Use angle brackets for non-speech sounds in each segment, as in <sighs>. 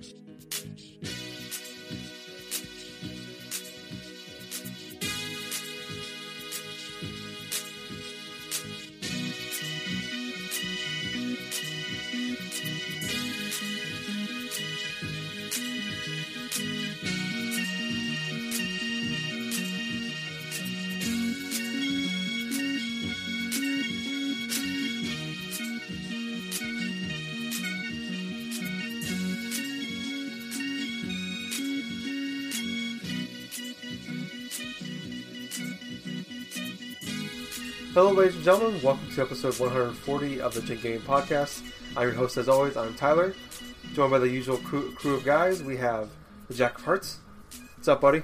Peace. Hello, ladies and gentlemen. Welcome to episode 140 of the Jin Game Podcast. I'm your host, as always. I'm Tyler, joined by the usual crew, crew of guys. We have the Jack of Hearts. What's up, buddy?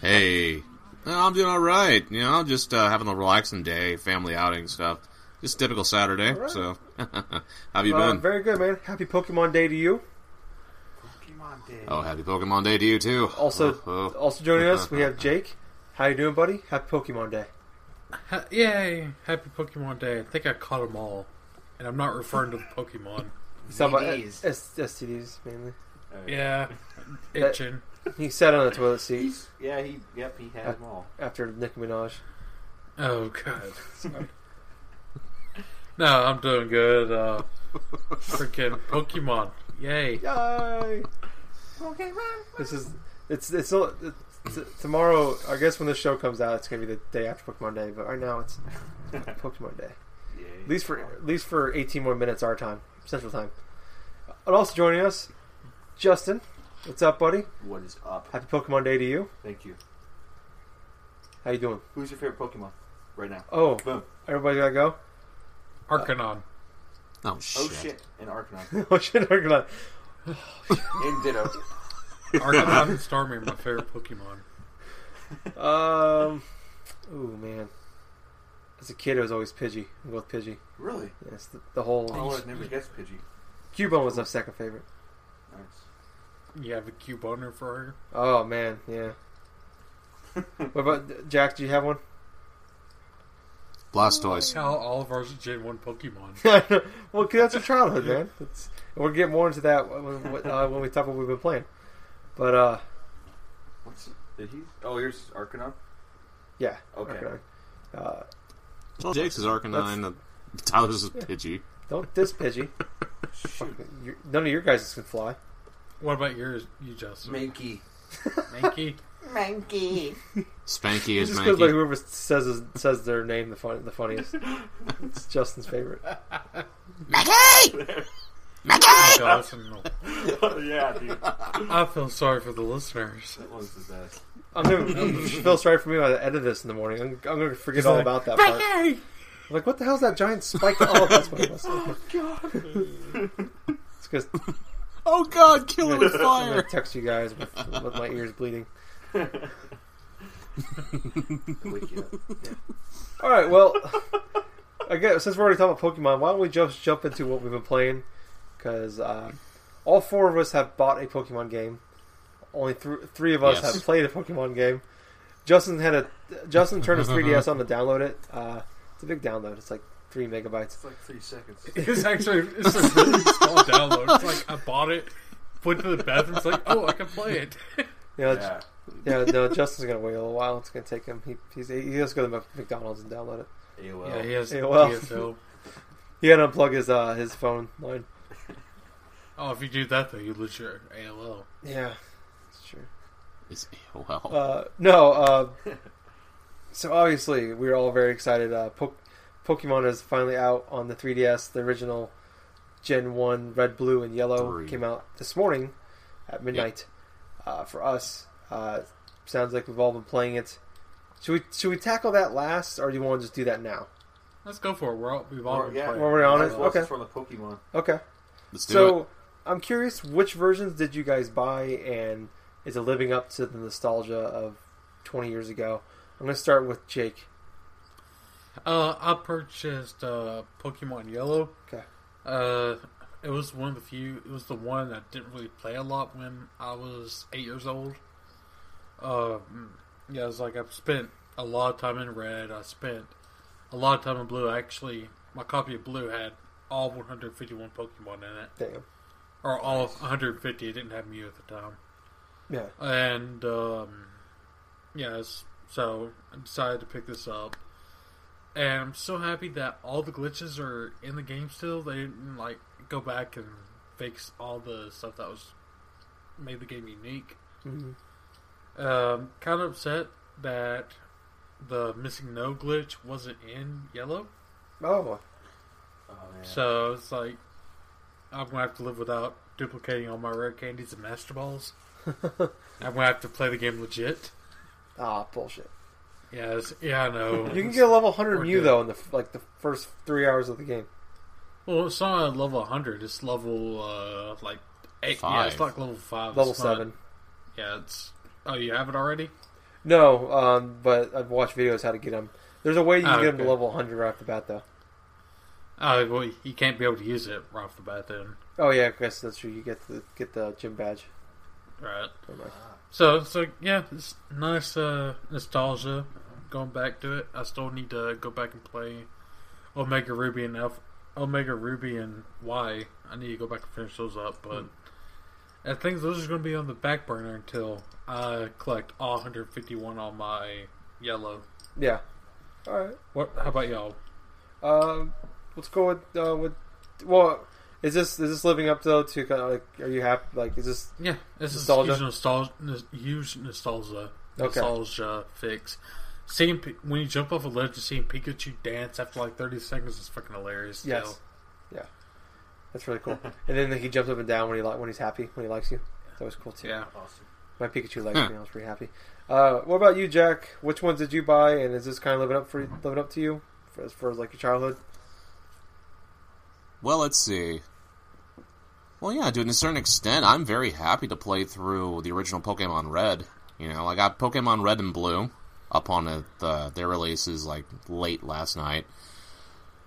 Hey, I'm doing all right. You know, I'm just uh, having a relaxing day, family outing stuff. Just typical Saturday. right. So, <laughs> how have you Uh, been? very good, man. Happy Pokemon Day to you. Pokemon Day. Oh, happy Pokemon Day to you too. Also, Oh, oh. also joining us, we <laughs> have Jake. How you doing, buddy? Happy Pokemon Day. Ha- Yay! Happy Pokemon Day. I think I caught them all. And I'm not referring to the Pokemon. He's talking about VDs. S- STDs mainly. Uh, Yeah. <laughs> Itching. He sat on the toilet seat He's, yeah, he, yep, he had them all. after Nicki Minaj. Oh, God. No, I'm doing good. Uh, freaking Pokemon. Yay. Yay! Okay. This is it's it's, still- it's tomorrow. I guess when the show comes out, it's gonna be the day after Pokemon Day. But right now, it's <laughs> Pokemon Day. Yay. At least for at least for 18 more minutes our time, Central Time. And also joining us, Justin. What's up, buddy? What is up? Happy Pokemon Day to you. Thank you. How you doing? Who's your favorite Pokemon right now? Oh, Boom. everybody gotta go. Arcanine. Oh, oh shit. <laughs> Oh shit! And Arcanine. oh shit, we're gonna. and Ditto. <laughs> Arcanine and Starmie are my favorite Pokemon. Um, oh man. As a kid, it was always Pidgey. I'm going with Pidgey. Really? Yes, the, the whole I would have never guessed Pidgey. Cubone was my second favorite. Nice. You have a cube owner for her? Oh man, yeah. <laughs> what about Jack? Do you have one? Blastoise. How all of ours are Gen 1 Pokemon. <laughs> well, 'cause that's your childhood, man. It's, we'll get more into that when, when, uh, when we talk about what we've been playing. But uh, What's did he? Oh, here's Arcanine. yeah. Okay. Arcanine. Uh, Well, Jake's is Arcanine. Tyler's is Pidgey. don't diss Pidgey. <laughs> Shoot. None of your guys can fly. What about yours, you, Justin? Mankey. Mankey? <laughs> Mankey. Spanky It is just goes by whoever says his, says their name the fun, the funniest. <laughs> it's Justin's favorite. Mankey! Oh, Justin, no. oh, yeah, dude. I feel sorry for the listeners. That one's the best. I'm gonna I'm, <laughs> feel sorry for me when I edit this in the morning. I'm, I'm gonna forget all about that part. I'm like, what the hell's that giant spike? Oh, that's what it was. <laughs> Oh, it's because Oh god, kill I'm with gonna, I'm gonna fire! text you guys with, with my ears bleeding. Wake you up. All right, well, I guess since we're already talking about Pokemon, why don't we just jump into what we've been playing? Because uh, all four of us have bought a Pokemon game. Only th- three of us Yes. have played a Pokemon game. Justin had a Justin turned his 3DS <laughs> on to download it. Uh, it's a big download. It's like three megabytes. It's like three seconds. <laughs> It's actually it's a really <laughs> small download. It's like I bought it, went to the bathroom. It's like, oh, I can play it. You know, Yeah. yeah, no, Justin's gonna wait a little while. It's gonna take him. He he's, he has to go to McDonald's and download it. AOL. Yeah, he has Yeah, well. He had to unplug his uh, his phone line. Oh, if you do that though, you lose your AOL. Yeah, it's true. It's well. Uh, no, uh, <laughs> so obviously we are all very excited. Uh, po- Pokemon is finally out on the 3DS. The original Gen 1 Red, Blue, and Yellow Three. came out this morning at midnight uh, for us. Uh, sounds like we've all been playing it. Should we should we tackle that last, or do you want to just do that now? Let's go for it. We're all, we've all Or- been yeah. playing. We're on it? Okay. from the Pokemon. Okay. Let's do So it. I'm curious, which versions did you guys buy, and is it living up to the nostalgia of 20 years ago? I'm going to start with Jake. Uh, I purchased uh, Pokemon Yellow. Okay. Uh, it was one of the few. It was the one I didn't really play a lot when I was eight years old. Uh, yeah, it was like I've spent a lot of time in Red. I spent a lot of time in Blue. Actually, my copy of Blue had all 151 Pokemon in it. Damn. Or all 150. It didn't have Mew at the time, Yeah. and um, yes, so I decided to pick this up, and I'm so happy that all the glitches are in the game still. They didn't like go back and fix all the stuff that was made the game unique. Mhm. Um, kind of upset that the MissingNo glitch wasn't in yellow. Oh, Oh, yeah. So it's like I'm gonna have to live without duplicating all my rare candies and master balls. <laughs> I'm gonna have to play the game legit. ah, bullshit. Yes, yeah, I know. <laughs> You can get a level 100 Or Mew good. though in the like the first three hours of the game. well, it's not a level 100. It's level uh like eight. Yeah, it's Five. like level five. Level It's not- seven. Yeah, it's. Oh, you have it already? No, um, but I've watched videos how to get them. There's a way you can Oh, get them to level 100 right off the bat though. Oh, well, you can't be able to use it right off the bat then, Oh yeah, I guess that's true. You get the get the gym badge. right? So, so yeah, it's nice uh, nostalgia going back to it. I still need to go back and play Omega Ruby and F- Omega Ruby and Y. I need to go back and finish those up, but I think those are going to be on the back burner until I collect all 151 on my yellow. Yeah. All right. What? How about y'all? Um, let's go with uh, with. Well, is this is this living up though to kind of like? Are you happy? Like, is this Yeah, this Nostalgia? is huge nostalgia. Huge nostalgia. Okay. Nostalgia fix. Seeing when you jump off a ledge and seeing Pikachu dance after like 30 seconds is fucking hilarious. Still. yes? Yeah, that's really cool. <laughs> and then he jumps up and down when he like when he's happy when he likes you. That was cool too. Yeah. Awesome. My Pikachu likes me. I was pretty happy. Uh, what about you, Jack? Which ones did you buy, and is this kind of living up for living up to you as far as like your childhood? Well, let's see. Well, yeah, to a certain extent, I'm very happy to play through the original Pokemon Red. You know, I got Pokemon Red and Blue upon it, uh, their releases like late last night.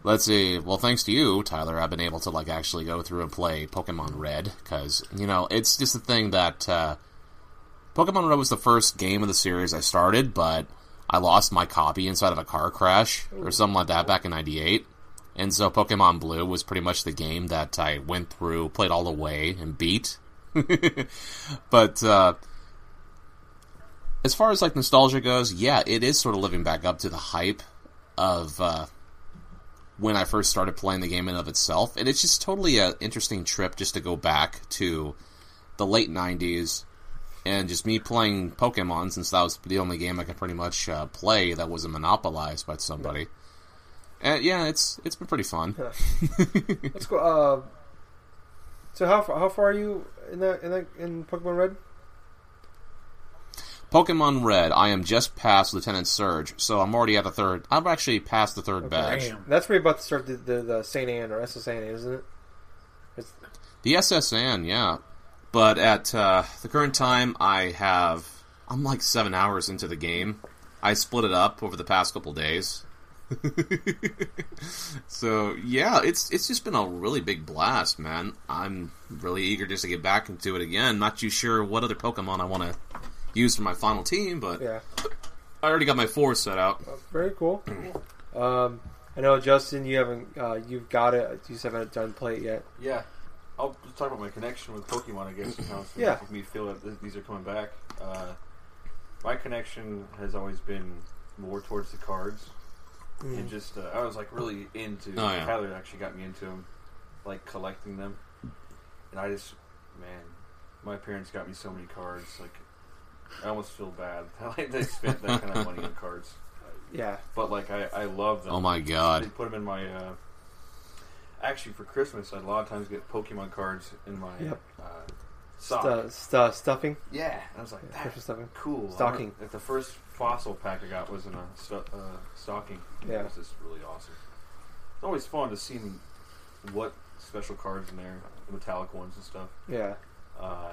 Let's see. Well, thanks to you, Tyler, I've been able to like actually go through and play Pokemon Red because you know it's just a thing that uh, Pokemon Red was the first game of the series I started, but I lost my copy inside of a car crash or something like that back in '98. And so Pokemon Blue was pretty much the game that I went through, played all the way, and beat. <laughs> but uh, as far as like nostalgia goes, yeah, it is sort of living back up to the hype of uh, when I first started playing the game in of itself, and it's just totally an interesting trip just to go back to the late '90s and just me playing Pokemon since that was the only game I could pretty much uh, play that wasn't monopolized by somebody. And yeah, it's it's been pretty fun. Let's go. Uh, so how far, how far are you in that in that in Pokemon Red? Pokemon Red, I am just past Lieutenant Surge, so I'm already at the third. I'm actually past the third badge. Damn. That's where you're about to start the the, the Saint Anne or SS Anne, isn't it? It's, The SS Anne, yeah. But at uh, the current time, I have. I'm like seven hours into the game. I split it up over the past couple days. <laughs> so yeah, it's it's just been a really big blast, man. I'm really eager just to get back into it again. Not too sure what other Pokemon I want to use for my final team, but yeah, I already got my four set out. Uh, very cool. Um, I know Justin, you haven't uh, you've got it. You just haven't done play it yet. Yeah. I'll just talk about my connection with Pokemon, I guess, and how it's Yeah. making me feel that these are coming back. Uh, my connection has always been more towards the cards. And just, uh, I was like really into. Oh, yeah. Tyler actually got me into them, like collecting them. And I just, man, my parents got me so many cards. Like, I almost feel bad <laughs> that they spent that kind of money on cards. <laughs> Yeah, But like, I, I love them. Oh my They god! put them in my. Uh, actually, for Christmas, I a lot of times get Pokemon cards in my Yep. uh, sock. Stu- stu- stuffing, Yeah, I was like, Yeah, that's Christmas stuffing. cool. I Stocking. remember- Like the first fossil pack I got was in a stu- uh, stocking. Yeah. it was just really awesome. It's always fun to see what special cards in there, the metallic ones and stuff. Yeah, Uh,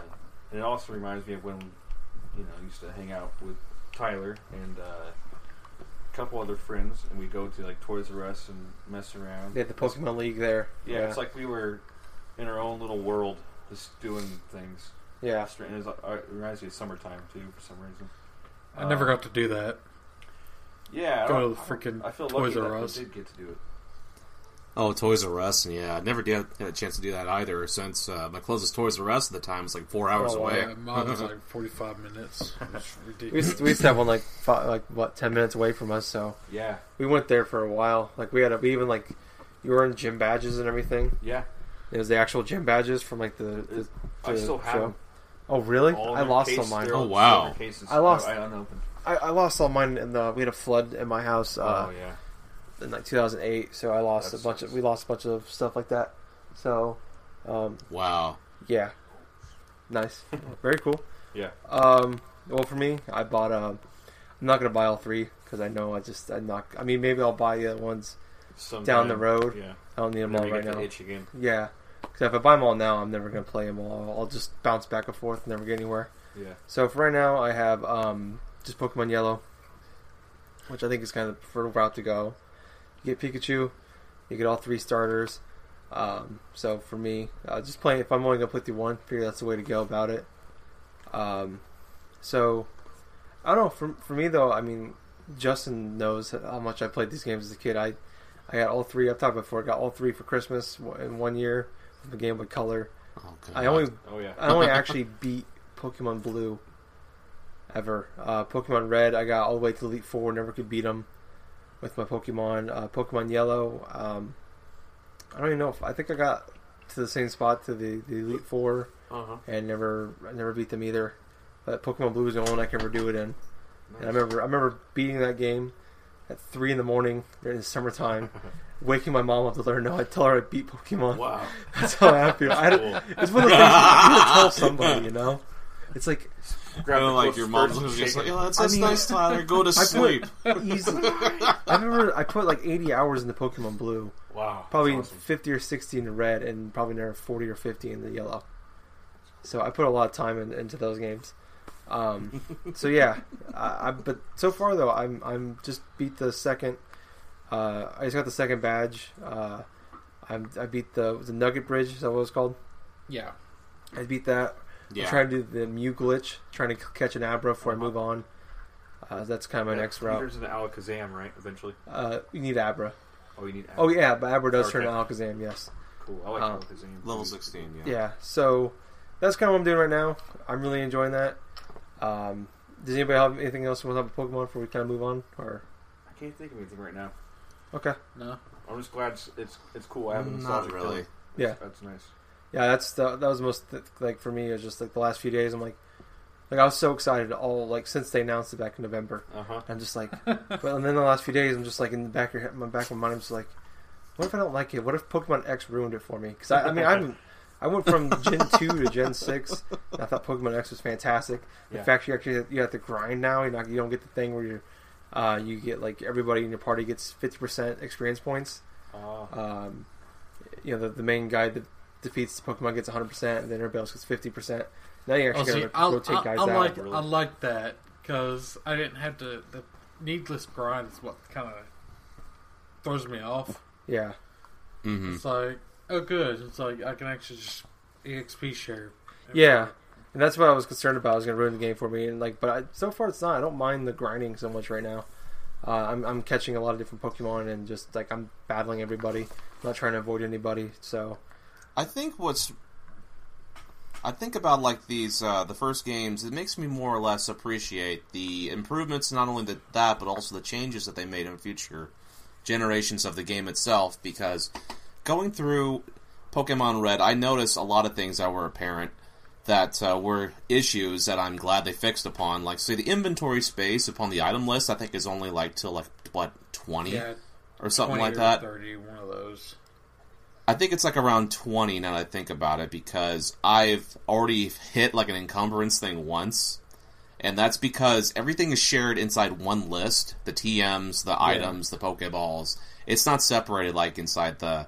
and it also reminds me of when you know I used to hang out with Tyler and uh, a couple other friends, and we go to like Toys R Us and mess around. they had the Pokemon League there. Yeah, it's like we were in our own little world, just doing things. yeah. And it's, uh, it reminds me of summertime too, for some reason. I never got to do that. Yeah, I Go don't- to I freaking don't- I feel Toys lucky R that Us. I did get to do it. Oh, Toys R Us, yeah, I never did get a chance to do that either. Since uh, my closest Toys R Us at the time was like four hours Oh, away. Yeah, mine was <laughs> like 45 minutes. It was We ridiculous. used, to, we used to have one like five, like what ten minutes away from us, so Yeah, we went there for a while. Like we had a, we even like you were in gym badges and everything. yeah. It was the actual gym badges from like the. the, I the still have show. them. Oh really? All I lost case, all mine. Oh, wow. Cases. I lost- I, I unopened. I, I lost all mine in the. We had a flood in my house. Uh, oh yeah. in like 2008. So I lost That a bunch of we lost a bunch of stuff like that. So, um, Wow. yeah, nice, <laughs> very cool. Yeah. Um, well, for me, I bought. Um, I'm not gonna buy all three because I know I just I'm not. I mean, maybe I'll buy the ones Sometime, down the road. Yeah. I don't need them all right then all you right get the now. itch again. Yeah, because if I buy them all now, I'm never gonna play them all. I'll just bounce back and forth, and never get anywhere. Yeah. So for right now, I have um, just Pokemon Yellow, which I think is kind of the preferred route to go. You get Pikachu, you get all three starters. Um, so for me, uh, just playing. If I'm only gonna play through one, figure that's the way to go about it. Um, so I don't know. For for me though, I mean, Justin knows how much I played these games as a kid. I I got all three. I've talked before. I got all three for Christmas in one year. The Game Boy Color. Oh, I only Oh yeah. I only <laughs> actually beat Pokemon Blue ever. Uh, Pokemon Red, I got all the way to the Elite Four, never could beat them with my Pokemon. Uh, Pokemon Yellow, um, I don't even know if I think I got to the same spot to the, the Elite Four Uh huh. and never I never beat them either. But Pokemon Blue is the only one I can ever do it in. And I remember I remember beating that game at three in the morning during the summertime, <laughs> waking my mom up to let her know I tell her I beat Pokemon. Wow. <laughs> That's how happy I had. Cool. It's one of those things you need to tell <laughs> somebody, you know. It's like Grab You the like your mom's spurs and just like, it. oh, that's, I that's mean- nice, Tyler. Go to I sleep. easy. <laughs> I remember I put like 80 hours into Pokemon Blue, Wow. probably awesome. 50 or 60 in the red, and probably another 40 or 50 in the yellow. So I put a lot of time in, into those games. Um, so yeah, I, I, but so far though, I'm I'm just beat the second. Uh, I just got the second badge. Uh, I'm, I beat the was it Nugget Bridge. Is that what it was called? Yeah. I beat that. I'm trying to do the Mew glitch, trying to catch an Abra before I move on. Uh, that's kind of my Yeah, next route. There's an Alakazam, right? Eventually. Uh, you need Abra. Oh, you need. Oh yeah, but Abra does turn Okay. to Alakazam. Yes. Cool. I like um, Alakazam. Level 16, yeah. Yeah. So that's kind of what I'm doing right now. I'm really enjoying that. Um, does anybody have anything else you want to talk about Pokemon before we kind of move on? Or I can't think of anything right now. Okay, No. I'm just glad it's it's, it's cool. I have a Not nostalgic really. feeling. yeah, That's nice. yeah. That's the that was the most th- like for me. It was just like the last few days. I'm like, like I was so excited all like since they announced it back in November. Uh huh. I'm just like, <laughs> but and then the last few days, I'm just like in the back of your head, my back of my mind, I'm just like, what if I don't like it? What if Pokemon X ruined it for me? Because I, I mean, I'm, I went from Gen two to Gen six. And I thought Pokemon X was fantastic. The Yeah. fact you actually you have to grind now, you're not, you don't get the thing where you, uh, you get like everybody in your party gets 50 percent experience points. Uh, Um, you know, the, the main guy that defeats the Pokemon gets 100 percent, and then everybody else gets 50 percent. Now you Oh, actually see, gotta I, rotate I, guys I out. like really. I like that because I didn't have to. The needless grind is what kind of throws me off. Yeah. hmm It's like, oh, good. It's like I can actually just exp share. Yeah, and that's what I was concerned about. I was going to ruin the game for me, and like, but I, so far it's not. I don't mind the grinding so much right now. Uh, I'm I'm catching a lot of different Pokemon, and just like I'm battling everybody. I'm not trying to avoid anybody. So I think what's I think about like these uh, the first games. It makes me more or less appreciate the improvements, not only the, that, but also the changes that they made in future generations of the game itself. Because going through Pokemon Red, I noticed a lot of things that were apparent that uh, were issues that I'm glad they fixed upon. Like, say, the inventory space upon the item list, I think is only like till like what twenty Yeah, or something 20 like or that. Thirty, one of those. I think it's like around 20 now that I think about it because I've already hit like an encumbrance thing once. And that's because everything is shared inside one list the TMs, the items, the Pokeballs. It's not separated like inside the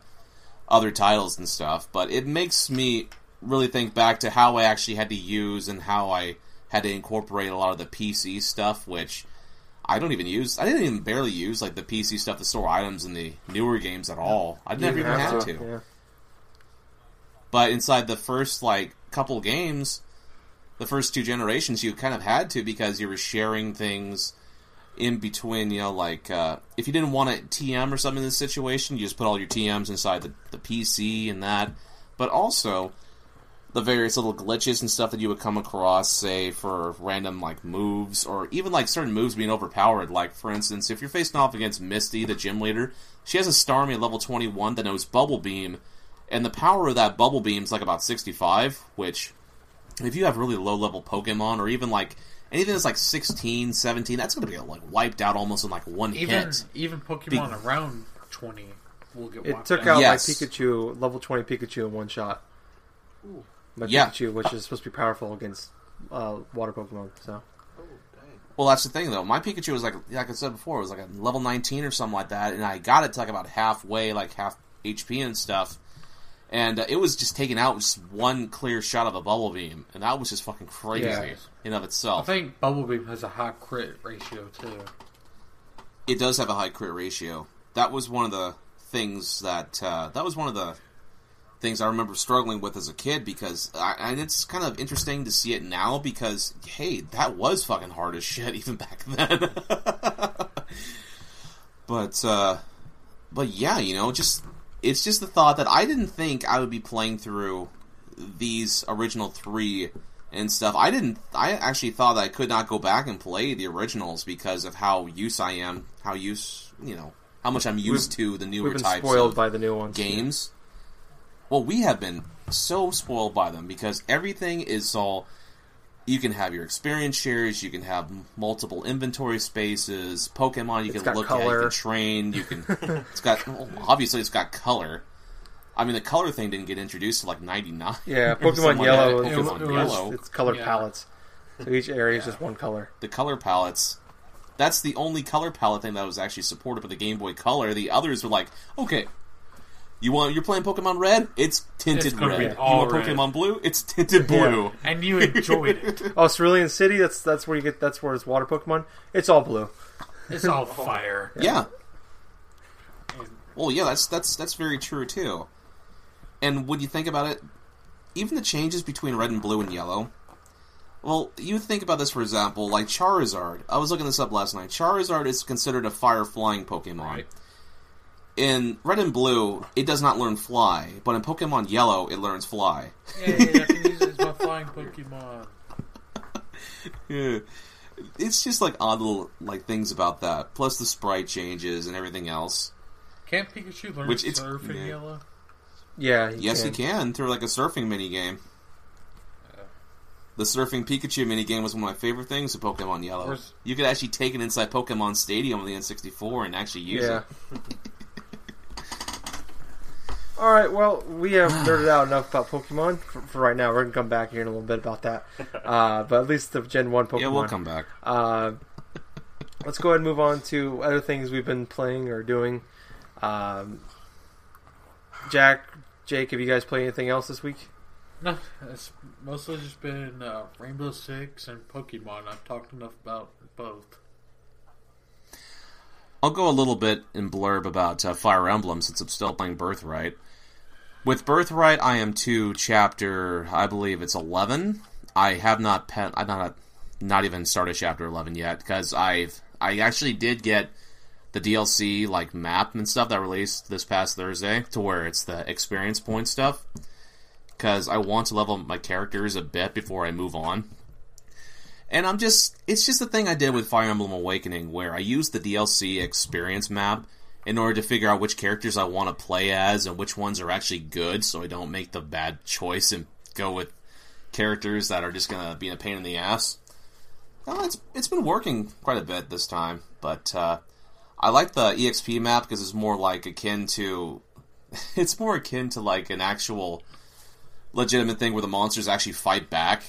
other titles and stuff, but it makes me really think back to how I actually had to use and how I had to incorporate a lot of the PC stuff, which I don't even use. I didn't even barely use like the PC stuff to store items in the newer games at all. I never You even had to. Yeah. But inside the first like couple games, the first two generations, you kind of had to because you were sharing things in between, you know, like uh, if you didn't want a TM or something in this situation, you just put all your TMs inside the, the PC and that. But also the various little glitches and stuff that you would come across, say for random like moves or even like certain moves being overpowered. Like for instance, if you're facing off against Misty, the gym leader, she has a Starmie at level 21 that knows Bubble Beam, and the power of that Bubble Beam is like about 65, which if you have really low level Pokemon or even like anything that's like 16, 17, that's going to be like wiped out almost in like one Even hit. even Pokemon around twenty will get It took out. out Yes. my Pikachu, level 20 Pikachu in one shot. My Yeah. Pikachu, which is supposed to be powerful against uh, water Pokemon. So Oh, dang. Well, that's the thing, though. My Pikachu was like, like I said before, it was like a level 19 or something like that, and I got it to like about halfway, like half HP and stuff, and uh, it was just taking out just one clear shot of a bubble beam, and that was just fucking crazy Yeah. in of itself. I think Bubble Beam has a high crit ratio too. It does have a high crit ratio. That was one of the things that uh, that was one of the things I remember struggling with as a kid because I, and it's kind of interesting to see it now because hey, that was fucking hard as <laughs> shit even back then. <laughs> but uh, but yeah, you know, just it's just the thought that I didn't think I would be playing through these original three and stuff. I didn't. I actually thought that I could not go back and play the originals because of how used I am, how used you know, how much I'm used to the newer we've been types spoiled of by the new ones. games. Well, we have been so spoiled by them because everything is all. You can have your experience shares. You can have multiple inventory spaces. Pokemon you It's can got look at. You can train. You can. <laughs> it's got well, obviously it's got color. I mean, the color thing didn't get introduced to like '99. Yeah, <laughs> Something Pokemon like Yellow that. is Pokemon just, Yellow. It's, color Yeah. palettes. So each area is just one color. the color palettes. That's the only color palette thing that was actually supported by the Game Boy Color. The others were like, okay, you want you're playing Pokemon Red? It's tinted It's red. You all want red. Pokemon Blue? It's tinted blue. And you enjoyed it. <laughs> Oh, Cerulean City. That's that's where you get. That's where it's water Pokemon. It's all blue. It's all fire. <laughs> Yeah. And Well, yeah, that's that's that's very true too. And when you think about it, even the changes between red and blue and yellow. Well, you think about this for example, like Charizard. I was looking this up last night. Charizard is considered a fire flying Pokemon. Right. In red and blue, it does not learn fly, but in Pokemon Yellow, it learns fly. Yay, I can use it as my flying Pokemon. <laughs> Yeah. It's just like odd little like things about that. Plus the sprite changes and everything else. Can't Pikachu learn Which it's- surfing yeah. yellow? Yeah. You Yes, can. you can through like a surfing mini game. Yeah. The surfing Pikachu mini game was one of my favorite things of Pokemon Yellow. You could actually take it inside Pokemon Stadium on the N64 and actually use Yeah. it. <laughs> All right. Well, we have <sighs> nerded out enough about Pokemon for, for right now. We're gonna come back here in a little bit about that. <laughs> Uh, but at least the Gen One Pokemon. Yeah, we'll come back. Uh, let's go ahead and move on to other things we've been playing or doing. Um, Jack, Jake, have you guys played anything else this week? No, it's mostly just been uh, Rainbow Six and Pokemon. I've talked enough about both. I'll go a little bit in blurb about uh, Fire Emblem since I'm still playing Birthright. With Birthright, I am to chapter, I believe it's 11. I have not pen, I not not even started chapter 11 yet because I've I actually did get the DLC like map and stuff that released this past Thursday to where it's the experience point stuff because I want to level my characters a bit before I move on. And I'm just, it's just the thing I did with Fire Emblem Awakening where I used the DLC experience map in order to figure out which characters I want to play as and which ones are actually good so I don't make the bad choice and go with characters that are just going to be a pain in the ass. Well, it's, it's been working quite a bit this time, but uh, I like the EXP map because it's more like akin to, <laughs> it's more akin to like an actual legitimate thing where the monsters actually fight back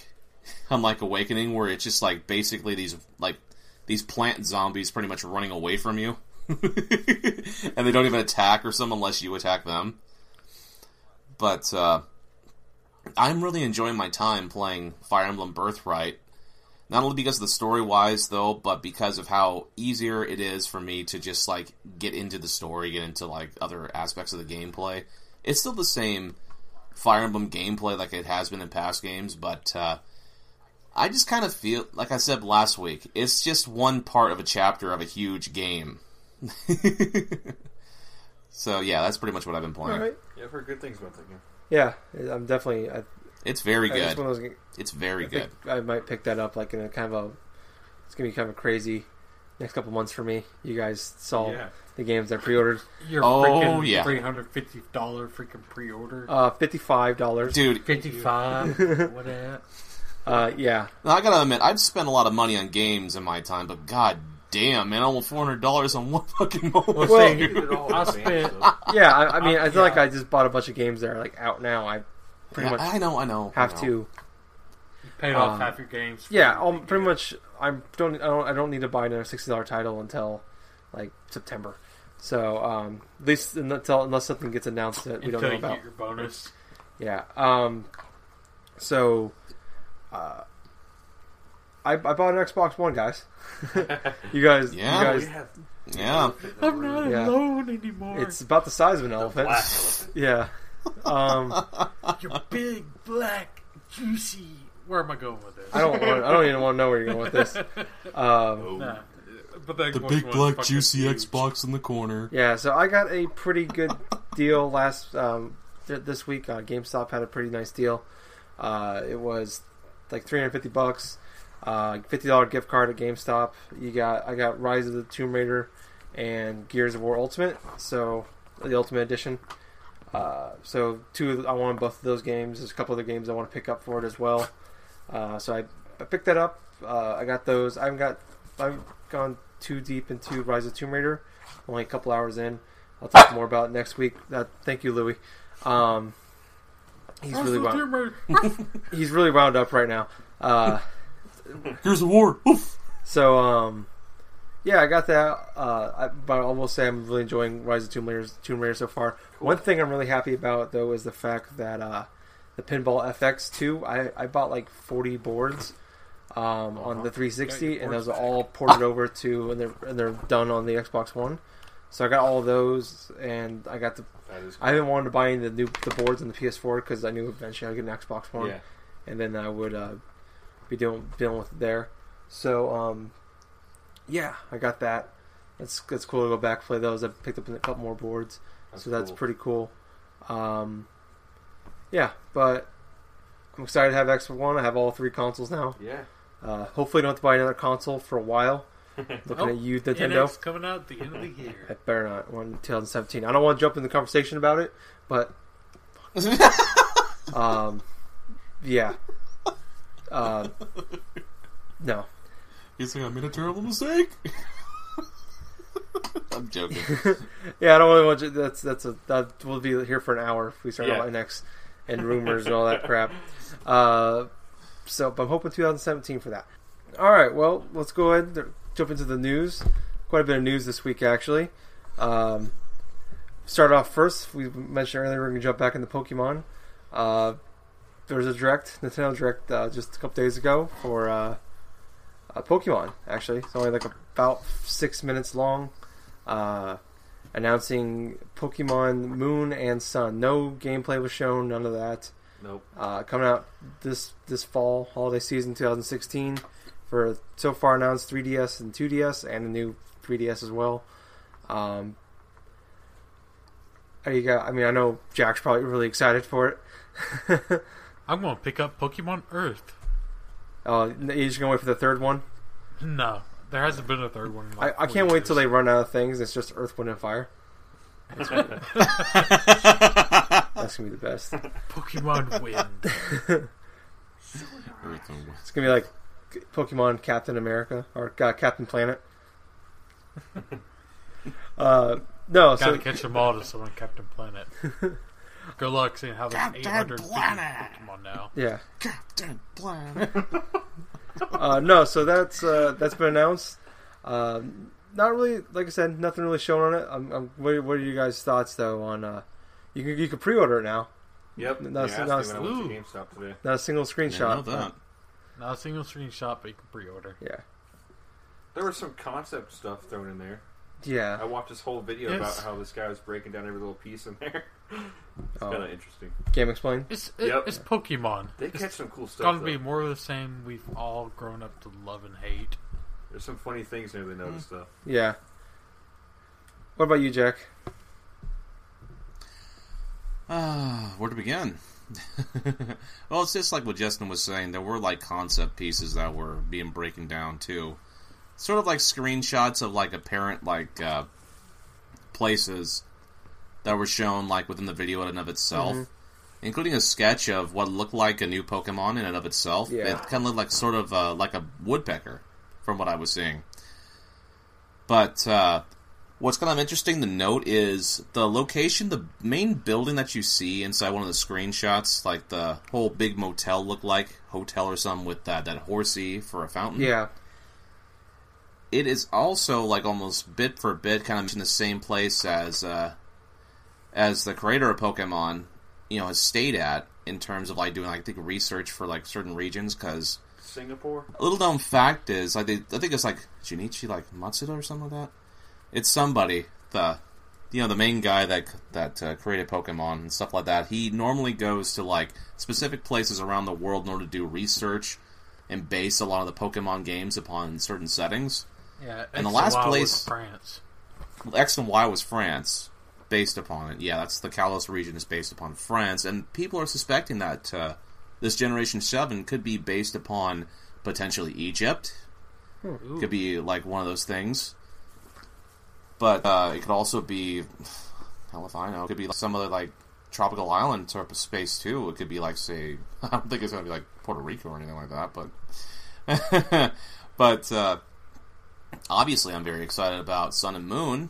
unlike Awakening, where it's just like basically these like these plant zombies pretty much running away from you, <laughs> and they don't even attack or something unless you attack them. But uh, I'm really enjoying my time playing Fire Emblem Birthright. Not only because of the story wise though, but because of how easier it is for me to just like get into the story, get into like other aspects of the gameplay. It's still the same Fire Emblem gameplay like it has been in past games, but uh, I just kind of feel like I said last week. It's just one part of a chapter of a huge game. <laughs> so yeah, that's pretty much what I've been playing. right. Yeah, I've heard good things about that game. Yeah, I'm definitely. I, It's very I- good. one of those It's very I good. I might pick that up like in a kind of a. It's gonna be kind of a crazy next couple months for me. You guys saw Yeah. the games I pre-ordered. Your Oh, freaking yeah. three hundred fifty dollar freaking pre-order. Uh, fifty-five dollars. Dude, Fifty five. <laughs> what that? Uh, yeah, now I gotta admit, I've spent a lot of money on games in my time, but god damn, man, almost four hundred dollars on one <laughs> fucking mobile. Well, Well- see, You did all I spent yeah. I, I mean, I feel like I just bought a bunch of games that are like out now. I pretty Yeah, much I know, I know. I have know. to. paid off Um, half your games. for Yeah, I'll pretty game. much. I'm don't. I don't. I don't need to buy another sixty dollar title until like September. So um, at least until unless something gets announced that we don't know you about. get your bonus. Yeah. Um. So, uh, I I bought an Xbox One, guys. <laughs> you guys. Yeah. You guys. have- Yeah. I'm not Yeah. alone anymore. It's about the size of an the elephant. black elephant. <laughs> Yeah. Um. You're big, black, juicy. Where am I going with this? I don't. Want, I don't even want to know where you're going with this. <laughs> Um. Oh. Nah, but the, The Xbox big One's black fucking juicy huge. Xbox in the corner. Yeah. So I got a pretty good deal last um th- this week. Uh, GameStop had a pretty nice deal. Uh, it was like 350 bucks. Uh, fifty dollar gift card at GameStop. You got I got Rise of the Tomb Raider and Gears of War Ultimate. So the Ultimate Edition. Uh, so two, I want both of those games. There's a couple other games I want to pick up for it as well. Uh, so I, I picked that up. Uh, I got those. I haven't got. I've gone too deep into Rise of the Tomb Raider. Only a couple hours in. I'll talk more about next week. Uh, thank you, Louis. Um, he's really wound, <laughs> he's really wound up right now. Uh, Here's the war. Oof. so um, yeah, I got that. Uh, I, but I will say I'm really enjoying Rise of Tomb Raider, Tomb Raider so far. Cool. One thing I'm really happy about though is the fact that uh, the Pinball FX2, I, I bought like 40 boards um, on Uh-huh. the 360, and those are all ported over to and they're and they're done on the Xbox One. So I got all those, and I got the. Is I haven't wanted to buy any of the new the boards on the PS4 because I knew eventually I'd get an Xbox One Yeah. and then I would uh, be dealing dealing with it there. So um, yeah, I got that. That's that's cool to go back play those. I picked up a couple more boards, so that's cool. pretty cool. Um, yeah, but I'm excited to have Xbox One. I have all three consoles now. Yeah. Uh, hopefully, I don't have to buy another console for a while. <laughs> Looking Oh, at you, Nintendo. NX coming out at the end of the <laughs> year. I better not. One 2017. I don't want to jump in the conversation about it, but <laughs> um, yeah. Uh, no. You think I made a terrible mistake? I'm joking. Yeah, I don't really want you. That's that's a that will be here for an hour if we start Yeah. about next and rumors and all that crap. Uh, so, but I'm hoping 2017 for that. All right, well, let's go ahead and jump into the news. Quite a bit of news this week, actually. Um, start off first. We mentioned earlier we're gonna jump back into Pokemon. Uh, there was a direct Nintendo direct uh, just a couple days ago for uh, uh, Pokemon. Actually, it's only like about six minutes long. Uh, announcing Pokemon Moon and Sun. No gameplay was shown, none of that. Nope. Uh, coming out this this fall, holiday season 2016, for so far announced 3DS and 2DS, and the new 3DS as well. Um, how you got? I mean, I know Jack's probably really excited for it. <laughs> I'm going to pick up Pokemon Earth. uh, you're just gonna wait for the third one. No, there hasn't been a third one. in I, like I four can't wait till they run out of things. It's just Earth, Wind, and Fire. <laughs> That's gonna be the best. Pokemon Wind. <laughs> It's gonna be like Pokemon Captain America or uh, Captain Planet. <laughs> uh, no, Gotta so catch them all to someone Captain Planet. <laughs> Good luck seeing how there's Captain 850 Planet. Pokemon now. yeah, Captain Planet. <laughs> uh, no, so that's uh, that's been announced. Um, not really, like I said, nothing really shown on it. I'm, I'm, what, are, what are you guys' thoughts though on? Uh, you can you can pre-order it now. Yep. No, you so- asked no, me so- when I went to Ooh. GameStop today. Not a single I know screenshot. That. Not a single screenshot, but you can pre-order. Yeah, There was some concept stuff thrown in there. yeah. I watched this whole video Yes. about how this guy was breaking down every little piece in there. <laughs> Oh. Kind of interesting. GameXplain. It's it, Yep. it's Pokemon. They it's catch some cool stuff. gonna though. be more of the same we've all grown up to love and hate. There's some funny things there they noticed though. Yeah. What about you, Jack? Ah, where to begin? <laughs> well, it's just like what Justin was saying. There were like concept pieces that were being breaking down too, sort of like screenshots of like apparent like uh, places that were shown like within the video in and of itself, Mhm. including a sketch of what looked like a new Pokemon in and of itself. Yeah. It kind of looked like sort of uh, like a woodpecker, from what I was seeing. But uh, what's kind of interesting to note is the location, the main building that you see inside one of the screenshots, like the whole big motel look like hotel or something with that that horsey for a fountain. Yeah. it is also like almost bit for bit kind of in the same place as uh, as the creator of Pokemon, you know, has stayed at in terms of like doing like I think research for like certain regions because Singapore. a little known fact is like they, I think it's like Junichi like Matsuda or something like that. It's somebody the you know the main guy that that uh, created Pokemon and stuff like that. He normally goes to like specific places around the world in order to do research and base a lot of the Pokemon games upon certain settings. Yeah, And the X last Y was place- France. X and Y was France, based upon it. Yeah, that's the Kalos region is based upon France, and people are suspecting that uh, this Generation Seven could be based upon potentially Egypt. Ooh. Could be like one of those things, but uh, it could also be hell if I know. It could be like some other like tropical island type of space too. It could be like say <laughs> I don't think it's gonna be like Puerto Rico or anything like that, but <laughs> but uh, obviously I'm very excited about Sun and Moon.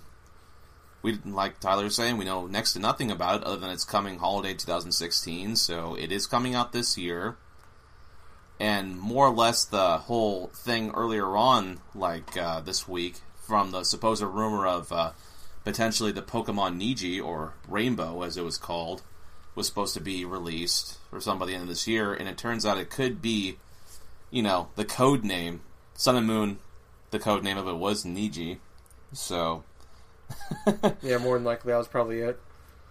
We like Tyler saying, we know next to nothing about it other than it's coming holiday 2016, so it is coming out this year. And more or less the whole thing earlier on, like uh, this week, from the supposed rumor of uh, potentially the Pokemon Niji or Rainbow, as it was called, was supposed to be released or something by the end of this year, and it turns out it could be, you know, the code name Sun and Moon. The code name of it was Niji, so <laughs> Yeah, more than likely that was probably it.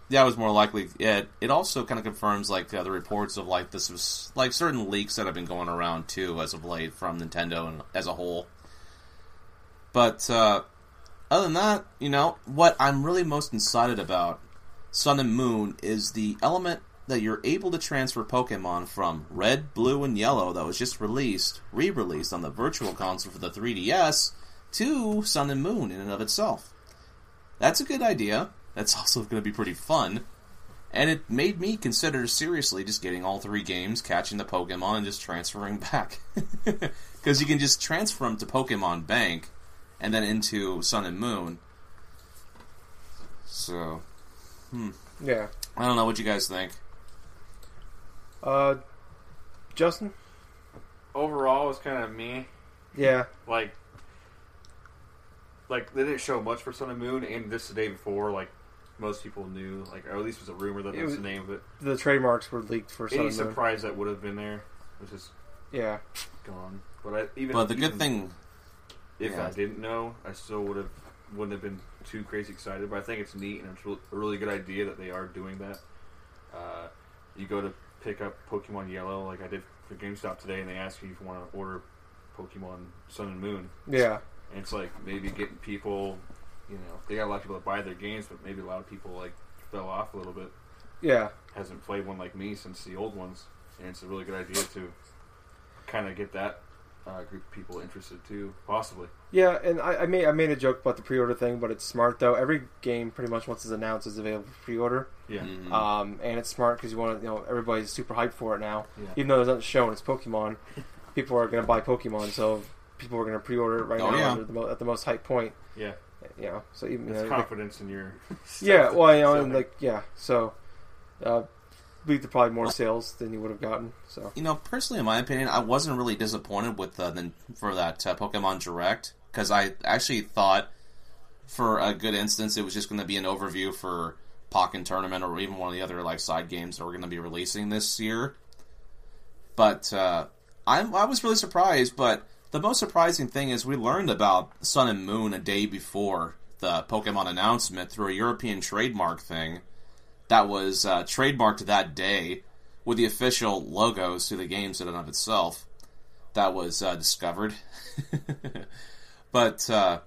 Yeah, it was more likely it. It also kind of confirms like uh, the reports of like this was like certain leaks that have been going around too as of late from Nintendo and as a whole. But uh, other than that, you know what I'm really most excited about Sun and Moon is the element that you're able to transfer Pokemon from Red, Blue, and Yellow that was just released, re-released on the Virtual Console for the 3DS to Sun and Moon in and of itself. That's a good idea. That's <laughs> also going to be pretty fun. And it made me consider seriously just getting all three games, catching the Pokemon, and just transferring <laughs> back. Because you can just transfer them to Pokemon Bank and then into Sun and Moon. So, Yeah. I don't know what you guys think. Uh, Justin? Overall, it was kind of me. Yeah. Like, like they didn't show much for Sun and Moon, and this the day before. Like most people knew, like or at least it was a rumor that It that's was- the name of it. The trademarks were leaked for Sun Any and Moon. surprise that would have been there was just Yeah. gone. But I, even But the good thing, if yeah. I didn't know, I still would have wouldn't have been too crazy excited. But I think it's neat and it's a really good idea that they are doing that. Uh, you go to pick up Pokemon Yellow, like I did for GameStop today, and they ask you if you want to order Pokemon Sun and Moon. Yeah. And it's like maybe getting people, you know, they got a lot of people that buy their games, but maybe a lot of people like fell off a little bit. Yeah. Hasn't played one like me since the old ones, and it's a really good idea to kind of get that uh, group of people interested too, possibly. Yeah, and I, I made I made a joke about the pre-order thing, but it's smart though. Every game pretty much once it's announced is available for pre-order, Yeah. Mhm. um, and it's smart because you want to, you know, everybody's super hyped for it now. Yeah. Even though there's nothing shown, it's Pokemon. <laughs> people are going to buy Pokemon, so people are going to pre-order it right Oh, now yeah. at, the mo- at the most hype point. Yeah. You know, so even you know, confidence in your. <laughs> yeah, well, you know, and like yeah, so uh, lead to probably more sales than you would have gotten. So you know, personally, in my opinion, I wasn't really disappointed with uh, the for that uh, Pokemon Direct because I actually thought, for a good instance, it was just going to be an overview for Pokken Tournament or even one of the other like side games that we're going to be releasing this year. But uh, I'm I was really surprised. But the most surprising thing is we learned about Sun and Moon a day before the Pokemon announcement through a European trademark thing that was uh, trademarked that day with the official logos to the games in and of itself that was uh, discovered. <laughs> but uh,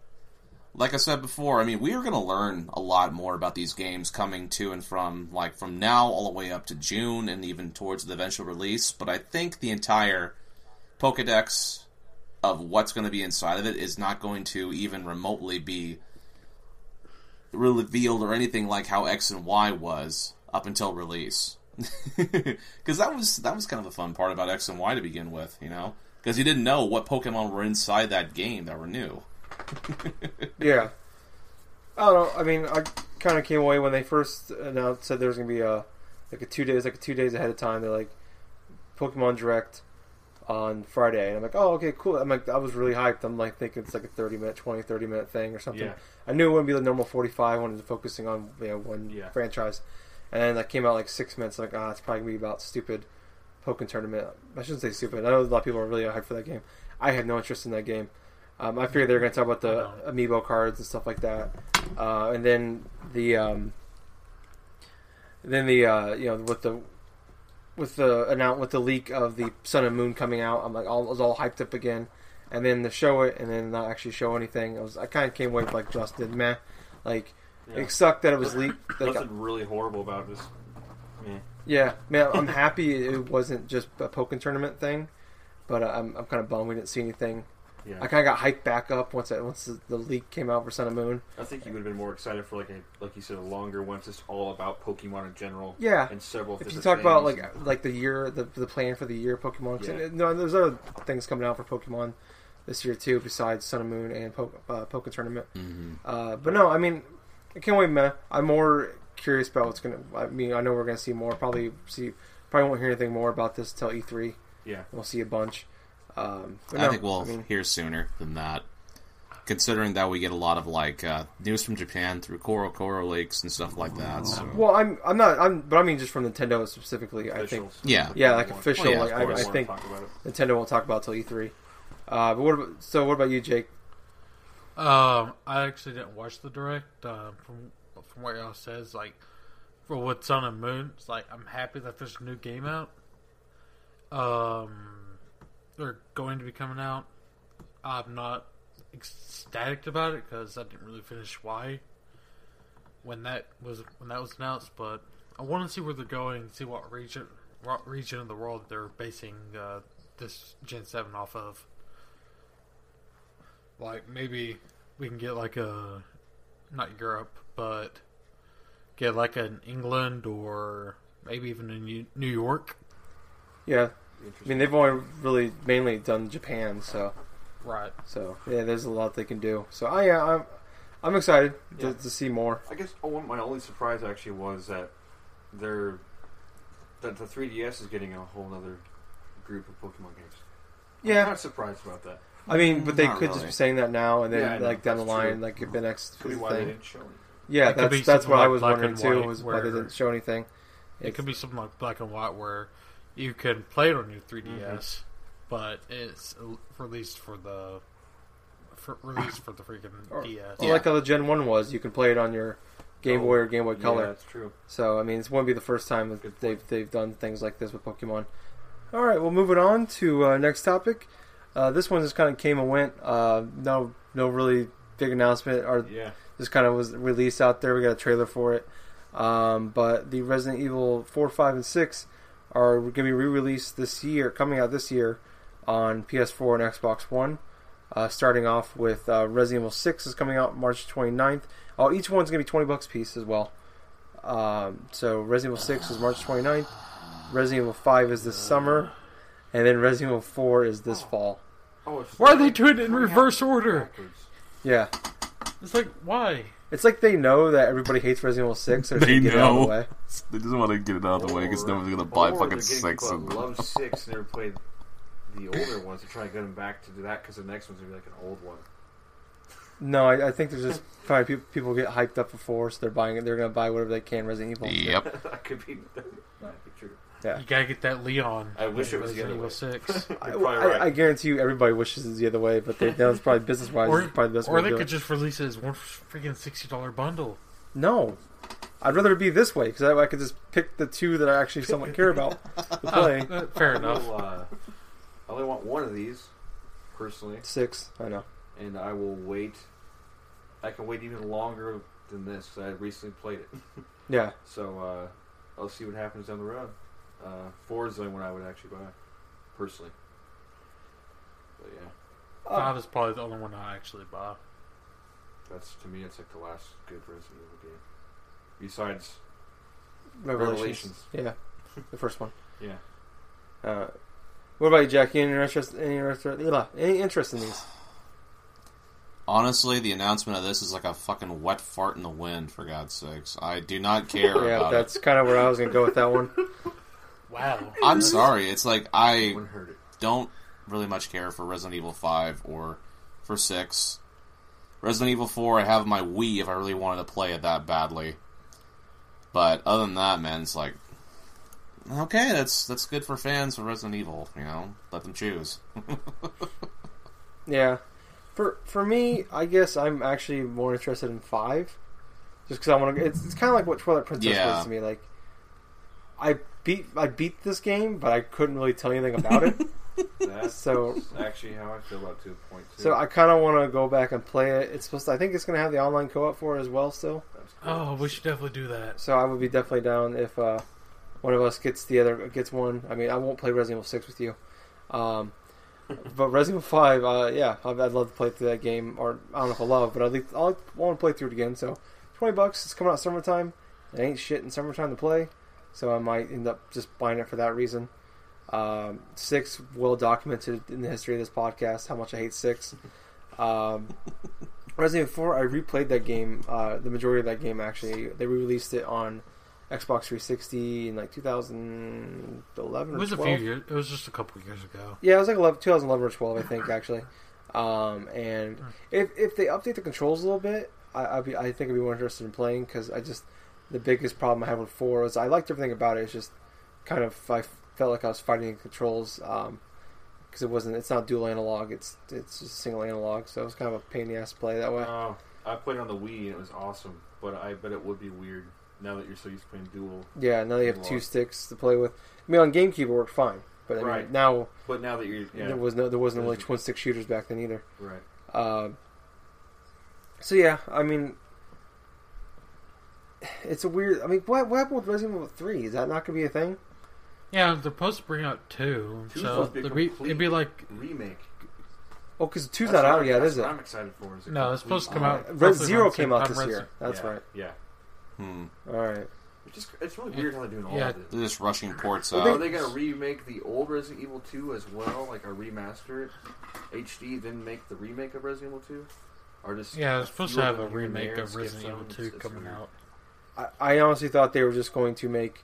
like I said before, I mean, we are going to learn a lot more about these games coming to and from, like, from now all the way up to June and even towards the eventual release. But I think the entire Pokedex of what's going to be inside of it is not going to even remotely be revealed or anything like how X and Y was up until release. <laughs> Because that was that was kind of the fun part about X and Y to begin with, you know, because you didn't know what Pokemon were inside that game that were new. <laughs> Yeah. I don't know. I mean, I kind of came away when they first announced said there was gonna be a like a two days like a two days ahead of time. They're like Pokemon Direct on Friday, and I'm like, oh, okay, cool. I'm like, I was really hyped. I'm like thinking it's like a 30 minute, 20, 30 minute thing or something. Yeah. I knew it wouldn't be the normal 45. when it's focusing on you know one Yeah. franchise, and then that came out like six minutes. like, ah, it's probably gonna be about stupid Pokemon tournament. I shouldn't say stupid. I know a lot of people are really hyped for that game. I had no interest in that game. Um, I figured they were going to talk about the amiibo cards and stuff like that, uh, and then the um, then the uh, you know with the with the announce with the leak of the Sun and Moon coming out. I'm like, all, I was all hyped up again, and then to show it and then not actually show anything. I was I kind of came away with like Just did, meh. Like Yeah. it sucked that it was leaked. Like, Nothing really horrible about this. Yeah. yeah, man, I'm happy it wasn't just a Pokemon tournament thing, but uh, I'm I'm kind of bummed we didn't see anything. Yeah. I kind of got hyped back up once it, once the, the leak came out for Sun and Moon. I think you would have been more excited for like a like you said a longer one, just all about Pokemon in general. Yeah. And several. If you different talk about like like the year, the the plan for the year Pokemon. Yeah. No, there's other things coming out for Pokemon this year too, besides Sun and Moon and po- uh, Pokemon Tournament. Mm-hmm. Uh, but no, I mean, I can't wait. Man, I'm more curious about what's gonna. I mean, I know we're gonna see more. Probably see. Probably won't hear anything more about this till E3. yeah, We'll see a bunch. Um, but I think we'll I mean, hear sooner than that. Considering that we get a lot of like uh, news from Japan through CoroCoro leaks and stuff like that. So. well, I'm I'm not. I'm but I mean just from Nintendo specifically. I think. Yeah. Yeah, like official, Oh, yeah, like, I- I think- talk about it. Nintendo won't talk about till E3. Uh, but what about, so what about you, Jake? Um, I actually didn't watch the direct. Uh, from from what y'all says, like for what Sun and Moon, it's like I'm happy that there's a new game out. Um, they're going to be coming out. I'm not ecstatic about it because I didn't really finish Y when that was when that was announced, but I want to see where they're going, see what region what region of the world they're basing uh, this Gen Seven off of. Like maybe we can get like a not Europe, but get like an England or maybe even in New York. Yeah, I mean they've only really mainly done Japan, so Right. so yeah, there's a lot they can do. So I yeah, I'm I'm excited to, Yeah. to see more. I guess oh, one- my only surprise actually was that they're that the 3DS is getting a whole other group of Pokemon games. Yeah, I'm Yeah, not surprised about that. I mean, but they Not could just be saying that now and then Yeah, like down the line, true. like if the next Could be why they thing. didn't show anything. Yeah, It that's that's something what I was wondering too. Was why they didn't show anything. It could be something like Black and White where you can play it on your 3DS, Mm-hmm. but it's released for the for, released for the freaking Or- DS. Well, like how the Gen One was, you can play it on your Game Oh, Boy or Game Boy Yeah, Color. that's true. So I mean, it won't be the first time Good that they've they've done things like this with Pokemon. All right, well, moving on to uh, next topic. Uh, this one just kind of came and went. Uh, no, no really big announcement. Or Yeah. just kind of was released out there. We got a trailer for it. Um, but the Resident Evil four, five, and six are going to be re-released this year, coming out this year on PS4 and Xbox One. Uh, starting off with uh, Resident Evil 6 is coming out March 29th. Oh, each one's going to be 20 bucks a piece as well. Um, so Resident Evil 6 is March 29th. Resident Evil 5 is this summer. And then Resident Evil 4 is this fall. Oh, it's Why are they doing it in reverse order? backwards. Yeah. It's like why? It's like they know that everybody hates Resident Evil 6. So They they get it out of know. the way. <laughs> They just want to get it out of the way because Or- no one's gonna buy or fucking they're six. And love six <laughs> and never played the older ones to try and get them back to do that because the next one's gonna be like an old one. No, I, I think there's just probably pe- people get hyped up for 4, so they're buying it. They're going to buy whatever they can Resident Evil. yep. <laughs> that could be, that might be true. Yeah. You gotta get that Leon. I wish it was the other Evil way. Six. <laughs> You're I, probably I- right. I guarantee you everybody wishes it's the other way, but they, that's probably business wise. or probably the best or way they do could it. just release it as one freaking sixty dollar bundle. No, I'd rather it be this way because I, I could just pick the two that I actually somewhat care about <laughs> to play. Uh, fair I enough. will, uh, I only want one of these, personally, Six, I know. and I will wait. I can wait even longer than this because I recently played it. Yeah, <laughs> So uh, I'll see what happens down the road. Uh, four is the only one I would actually buy, personally. But yeah, Uh, Five is probably the only one I actually buy. that's to me, it's like the last good Resident Evil game. Besides, Revelations. Revelations. Yeah, the first one. yeah, Uh, what about you, Jack? Any interest? Any interest? Any interest in these? Honestly, the announcement of this is like a fucking wet fart in the wind. For God's sakes, I do not <laughs> care Yeah, about that's kind of where I was gonna go with that one. <laughs> Wow. <laughs> I'm sorry. It's like I wouldn't it. don't really much care for Resident Evil 5 or for 6. Resident Evil 4, I have my Wii if I really wanted to play it that badly. But other than that, man, it's like okay, that's that's good for fans of Resident Evil, you know. Let them choose. Yeah, for for me, I guess I'm actually more interested in five, just because I want to. It's, it's kind of like what Twilight Princess Yeah. was to me. Like, I beat I beat this game, but I couldn't really tell you anything about it. <laughs> That's So- actually how I feel about to a point too. so I kind of want to go back and play it. It's supposed. To, I think it's going to have the online co-op for it as well still. Cool. Oh, we should definitely do that. So I would be definitely down if uh, one of us gets the other gets one. I mean, I won't play Resident Evil Six with you, um, <laughs> but Resident Evil Five, uh, yeah, I'd, I'd love to play through that game. Or I don't know if I love, but at least I want to play through it again. So twenty bucks. It's coming out summertime. It ain't shit in summertime to play, so I might end up just buying it for that reason. Um, six, well documented in the history of this podcast, how much I hate six. Um, <laughs> Resident Evil 4, I replayed that game, uh, the majority of that game actually. They re released it on Xbox 360 in like 2011 It was a few years. It was just a couple years ago. Yeah, it was like 11, 2011 or 12, I think, actually. Um, and if if they update the controls a little bit, I I'd be, I think I'd be more interested in playing because I just the biggest problem I have with four is I liked everything about it. It's just kind of I felt like I was fighting the controls because it wasn't. It's not dual analog. It's it's just single analog. So it was kind of a pain in the ass to play that way. Oh, I played on the Wii and it was awesome, but I bet it would be weird now that you're so used to playing dual. Yeah, now you have two sticks to play with. I mean, on GameCube it worked fine, but I mean, Right. now But now that you're yeah there was no there wasn't really twin stick shooters back then either. right, Um, so yeah, I mean, it's a weird. I mean, what, what happened with Resident Evil Three? Is that not going to be a thing? Yeah, they're supposed to bring out two, Two's so supposed to be a the re- complete- it'd be like remake. Oh, because two's That's not out yet, is it? I'm excited for. Is a No, it's complete- supposed to come out- Uh, Red roughly Zero around the came same out time this Res- year. That's yeah, right. Yeah, Hmm. All right. it's just it's really weird how they're doing all Yeah. of it. They're just rushing ports out. Are they gonna remake the old Resident Evil 2 as well, like a remaster it, HD, then make the remake of Resident Evil 2, or just yeah, it's supposed to have a them here and remake of Resident? Evil Two coming out. I, I honestly thought they were just going to make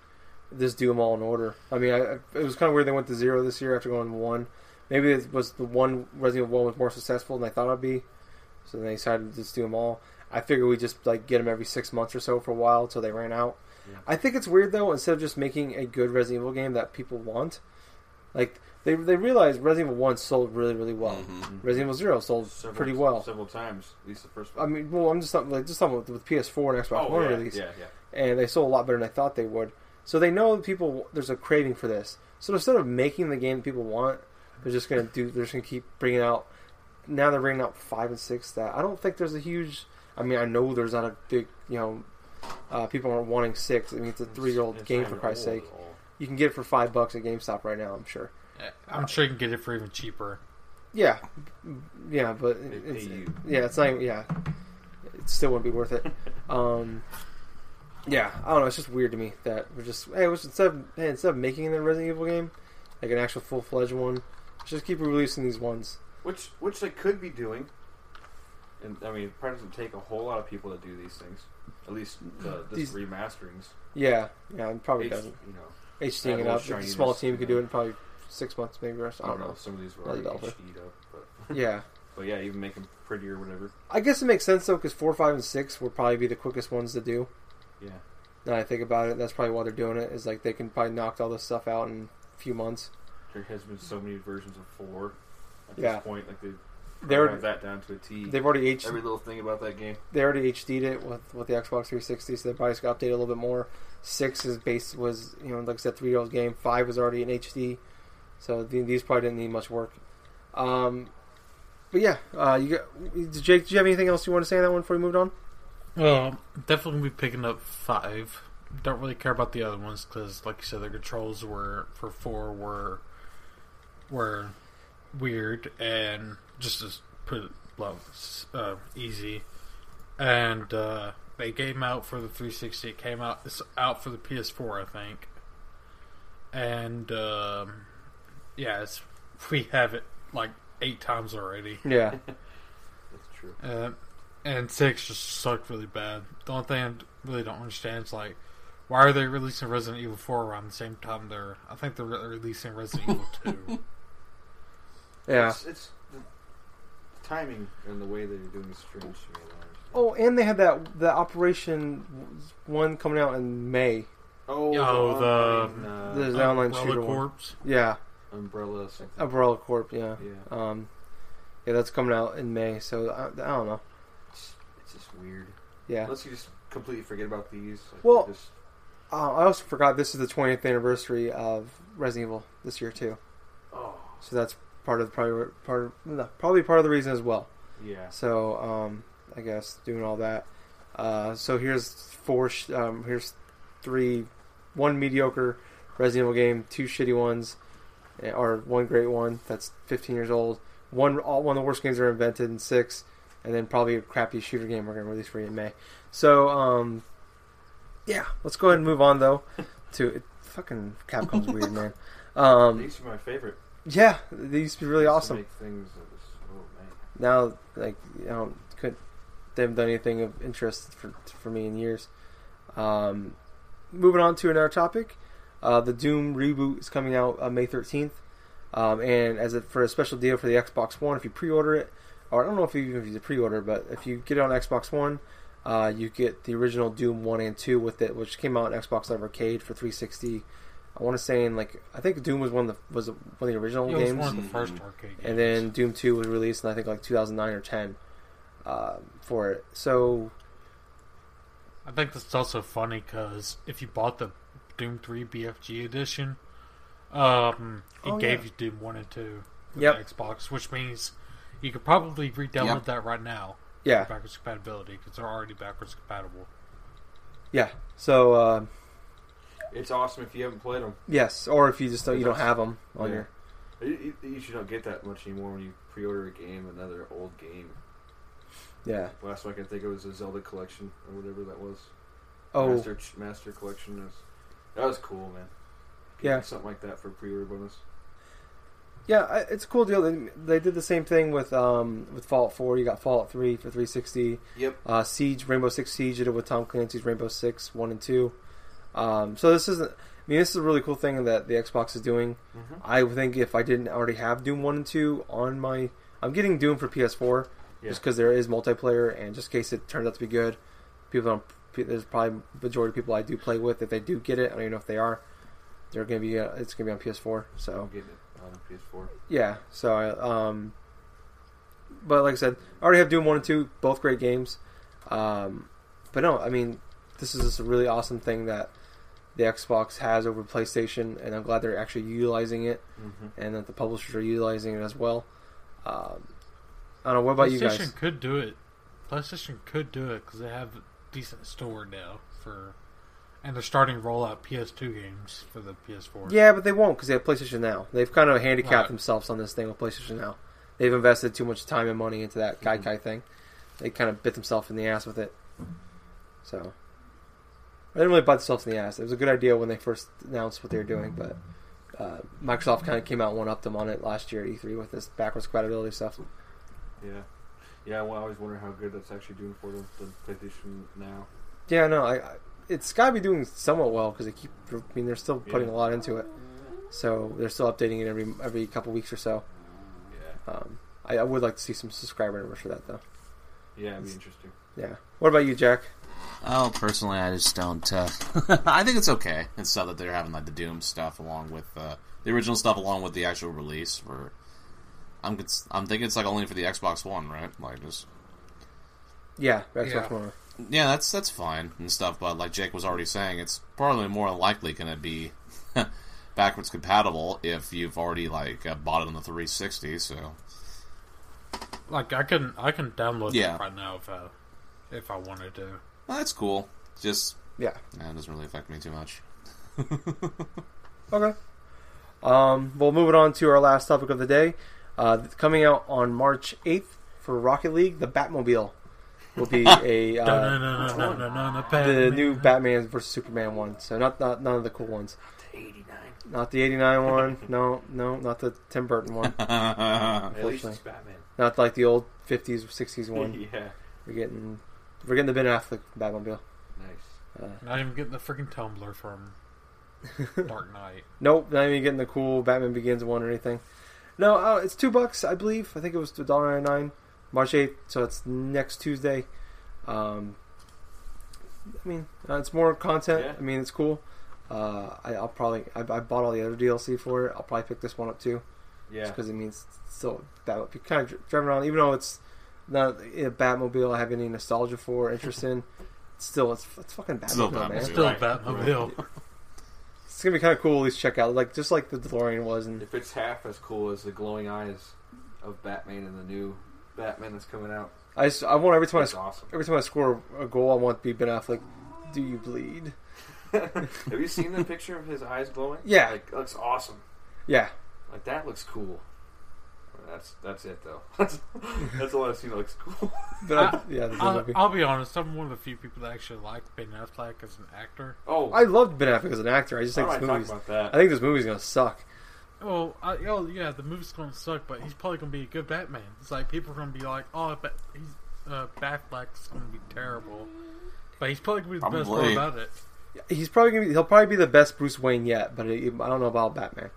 this do them all in order. I mean, I, it was kind of weird they went to zero this year after going to one. Maybe it was the one Resident Evil One was more successful than I thought it'd be, so then they decided to just do them all. I figured we just like get them every six months or so for a while until they ran out. Yeah. I think it's weird though. Instead of just making a good Resident Evil game that people want, like they they realized Resident Evil One sold really really well. Mhm. Resident Evil Zero sold Several- pretty well. several times. At least the first one. I mean, well, I'm just talking like just talking with, with PS4 and Xbox oh One yeah, release yeah, yeah. and they sold a lot better than I thought they would. So they know that people there's a craving for this. So instead of making the game that people want, they're just gonna do. They're just gonna keep bringing out. Now they're bringing out five and six. That I don't think there's a huge. I mean, I know there's not a big. You know, uh, people aren't wanting six. I mean, it's a three year old game for Christ's old sake. at. You can get it for five bucks at GameStop right now. I'm sure. I'm sure you can get it for even cheaper. Yeah, yeah, but it's, yeah, it's not. even- Yeah, it still wouldn't be worth it. Um, yeah, I don't know. It's just weird to me that we're just hey, let's- instead of hey, instead of making the Resident Evil game, like an actual full fledged one, just keep releasing these ones. Which which they could be doing. And I mean, it probably doesn't take a whole lot of people to do these things. At least the, this These- remasterings. Yeah, yeah, it probably H- doesn't. You know, HDing add a it little up. A small team could know. do it in probably six months, maybe. Or so. I don't know. Some of these were already developer. HD'd up, but <laughs> Yeah, but yeah, even make them pretty or whatever. I guess it makes sense though, because four, five, and six would probably be the quickest ones to do. Yeah. Now I think about it, that's probably why they're doing it. Is like they can probably knock all this stuff out in a few months. There has been so many versions of four at Yeah. this point. Like they They already- that down to a T. they've already H, Every little thing about that game. they already HD'd it with with the Xbox 360, so they probably just got updated a little bit more. Six is base was you know like I said three year old game. Five was already in HD, so the, these probably didn't need much work. Um, but yeah, uh, you got Jake. Do you have anything else you want to say on that one before we moved on? Well, definitely be picking up five. Don't really care about the other ones because, like you said, the controls were for four were were weird and just as put it uh, easy. And uh, they came out for the 360. It came out. It's out for the PS4, I think. And um, yeah, it's we have it like eight times already. Yeah, <laughs> That's true. Uh, and six just sucked really bad. The only thing I really don't understand is like, why are they releasing Resident Evil Four around the same time they're? I think they're re- releasing Resident Evil Two. <laughs> yeah. It's, it's the timing and the way that you're doing is strange to me. I don't understand. Oh, and they had that the Operation one coming out in May. Oh, Oh, the- online, uh, The- The online Umbrella shooter one. Corpse. Yeah, umbrella something. Umbrella Corp. Yeah, Yeah, um, yeah, that's coming out in May. So I, I don't know. it's, it's just weird. Yeah. Unless you just completely forget about these. Like, Well- just, Uh, I also forgot this is the 20th anniversary of Resident Evil this year too. oh, So that's part of the probably part of, probably part of the reason as well. yeah. So um, I guess doing all that. Uh, so here's four. Sh- um, here's three. One mediocre Resident Evil game, two shitty ones, or one great one that's 15 years old. One all one of the worst games ever invented, and six, and then probably a crappy shooter game we're gonna release for you in May. So um, yeah, let's go ahead and move on though <laughs> to it, fucking Capcom's <laughs> weird man. they Um, used to be my favorite. yeah, they used to be really Used to awesome Make things that was, oh man. now like I you know could they haven't done anything of interest for for me in years. Um, moving on to another topic, uh, the Doom reboot is coming out uh, May thirteenth, um, and as a, for a special deal for the Xbox One, if you pre-order it, or I don't know if you even if you pre-order, but if you get it on Xbox One, uh, you get the original Doom one and two with it, which came out on Xbox Live Arcade for three sixty. I want to say in like I think Doom was one of the was one of the original It was games one of the first arcade games. and then Doom Two was released in I think like 2009 or 10 uh, for it. So I think that's also funny because if you bought the Doom Three BFG edition, um, it Oh, gave yeah. you Doom One and Two for Yep. the Xbox, which means you could probably re-download Yep. that right now. yeah, backwards compatibility because they're already backwards compatible. yeah. So uh, It's awesome if you haven't played them. yes, or if you just don't, you don't have them on yeah. your You, you, you should not get that much anymore when you pre-order a game, another old game. yeah. Last one I can think of was the Zelda collection or whatever that was. Oh Master Master Collection was that was cool, man. Yeah. Something like that for pre-order bonus. yeah, I- it's a cool deal. They, they did the same thing with um, with Fallout 4. You got Fallout 3 for 360. Yep. Uh, Siege, Rainbow Six Siege, You did it with Tom Clancy's Rainbow Six One and Two. Um, so this isn't. I mean, this is a really cool thing that the Xbox is doing. Mm-hmm. I think if I didn't already have Doom One and Two on my, I'm getting Doom for PS4 Yeah. just because there is multiplayer, and just in case it turns out to be good, people don't. There's probably majority of people I do play with. If they do get it, I don't even know if they are. They're gonna be. Uh, it's gonna be on PS4. So I'm getting it on PS4. yeah. So I, um, but like I said, I already have Doom One and Two, both great games. Um, but no, I mean, this is just a really awesome thing that the Xbox has over PlayStation, and I'm glad they're actually utilizing it, Mm-hmm. and that the publishers are utilizing it as well. Um, I don't know. What about you guys? PlayStation could do it. PlayStation could do it because they have a decent store now for, and they're starting to roll out PS2 games for the PS4. Yeah, but they won't because they have PlayStation Now. They've kind of handicapped Right. themselves on this thing with PlayStation Now. They've invested too much time and money into that. Gaikai thing. They kind of bit themselves in the ass with it. So they didn't really bite themselves in the ass. It was a good idea when they first announced what they were doing, but uh, Microsoft kind of came out and one upped them on it last year at E3 with this backwards compatibility stuff. Yeah. Yeah, well, I always wonder how good that's actually doing for them, the PlayStation now. Yeah, no, I, I it's got to be doing somewhat well because they keep. I mean, they're still putting Yeah. a lot into it, so they're still updating it every every couple weeks or so. Yeah. Um, I, I would like to see some subscriber numbers for that though. Yeah, it'd be interesting. Yeah. What about you, Jack? Oh, personally, I just don't. Uh, <laughs> I think it's okay. It's stuff that they're having like the Doom stuff along with uh, the original stuff along with the actual release for I'm cons- I'm thinking it's like only for the Xbox One, right? Like just Yeah, Xbox Yeah. One. yeah, that's that's fine and stuff. But like Jake was already saying, it's probably more than likely going to be <laughs> backwards compatible if you've already like uh, bought it on the 360. So Like I can I can download Yeah. it right now if I if I wanted to. well, that's cool. Just Yeah. yeah, it doesn't really affect me too much. <laughs> Okay. Um, well, moving on to our last topic of the day. Uh, coming out on March 8th for Rocket League, the Batmobile will be <laughs> a uh, the new Batman versus Superman one. So not, not none of the cool ones. Eighty nine. Not the 89 one. <laughs> No, no, not the Tim Burton one. <laughs> At least Unfortunately. it's Batman. Not like the old 50s or 60s one. yeah. We're getting we're getting the Ben Affleck Batmobile. Nice. Uh, Not even getting the freaking tumbler from Dark Knight. Nope, not even getting the cool Batman Begins one or anything. No, uh, it's two bucks, I believe. I think it was $1.99, March 8th, so it's next Tuesday. Um, I mean, uh, it's more content. Yeah. I mean, it's cool. Uh, I, I'll probably, I, I bought all the other DLC for it. I'll probably pick this one up too, Yeah. because it means still that would be kind of dri- driving around, even though it's not a Batmobile I have any nostalgia for, or interest in. <laughs> Still, it's, it's fucking Batmobile, Still man. Batmobile. Still Right. Batmobile. <laughs> It's gonna be kind of cool. At least check out, like just like the DeLorean was, and If it's half as cool as the glowing eyes of Batman and the new Batman that's coming out, I just, I want every time I awesome. Every time I score a goal, I want to be Ben Affleck. Do you bleed? <laughs> Have you seen the picture of his eyes glowing? Yeah. Like, it looks awesome. Yeah, Like, that looks cool. That's that's it, though. <laughs> That's, that's all I've seen <laughs> that looks cool. I, yeah, I'll, movie. I'll be honest. I'm one of the few people that actually like Ben Affleck as an actor. Oh, I loved Ben Affleck as an actor. I just think this movie's. to talk about I think this movie's gonna suck. Oh, I, oh yeah, the movie's gonna suck, but he's probably gonna be a good Batman. It's like people are gonna be like, oh, but he's uh, Batfleck's gonna be terrible, but he's probably gonna be the best part about it. He's probably gonna be, he'll probably be the best Bruce Wayne yet, but I don't know about Batman.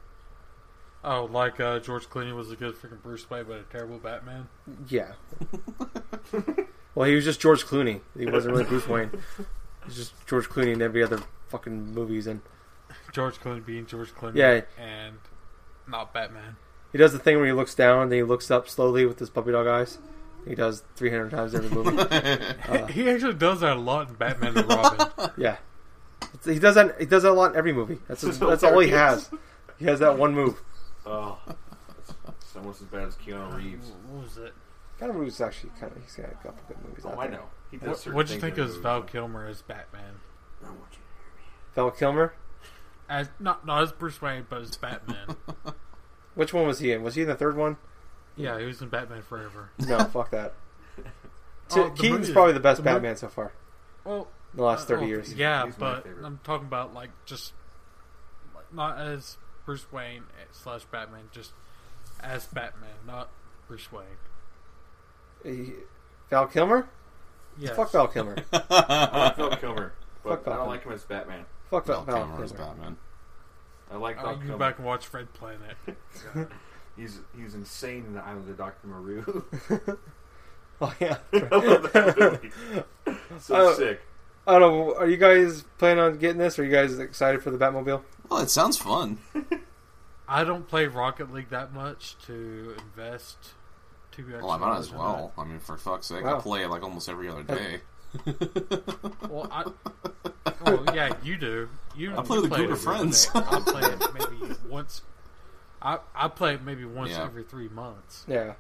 Oh, like uh, George Clooney was a good freaking Bruce Wayne, but a terrible Batman. Yeah. <laughs> well, he was just George Clooney. He wasn't really Bruce Wayne. He was just George Clooney in every other fucking movies, and George Clooney being George Clooney, Yeah. and not Batman. he does the thing where he looks down, then he looks up slowly with his puppy dog eyes. He does 300 times every movie. <laughs> Uh, he actually does that a lot in Batman and Robin. <laughs> Yeah, he does that. He does that a lot in every movie. That's It's that's all he has. He has that one move. Oh, it's almost as bad as Keanu Reeves. what was it? Keanu Reeves actually kind of he's got a couple good movies. Oh, out I there. know. He does What, certain what'd you things think in of movies. Val Kilmer as Batman? I want you Val Kilmer. As not not as Bruce Wayne, but as Batman. <laughs> Which one was he in? Was he in the third one? yeah, he was in Batman Forever. No, fuck that. <laughs> Oh, the Keaton's movie- probably the best the mo- Batman so far Well, in the last uh, thirty oh, years. Yeah, He's my but favorite. I'm talking about like just like, not as Bruce Wayne slash Batman, just as Batman, not Bruce Wayne. He- Val Kilmer? Yes. Fuck Val Kilmer. <laughs> I like Val Kilmer, but Fuck Val I don't Kilmer. like him as Batman. Fuck Val, Val Val Kilmer as Batman. I like I Val can go back and watch Red Planet. God. <laughs> He's he's insane in the Island of Doctor Moreau. <laughs> Oh yeah. I love that movie. So Uh, sick. I don't know. Are you guys planning on getting this? Are you guys excited for the Batmobile? Well, it sounds fun. <laughs> I don't play Rocket League that much to invest two extra. Well, I might as hours in well. I mean, for fuck's sake, Wow. I play it like almost every other day. <laughs> Well, I. <laughs> Well, yeah, you do. You. I play with a group of friends. I play it maybe once. I I play it maybe once Yeah. every three months. Yeah.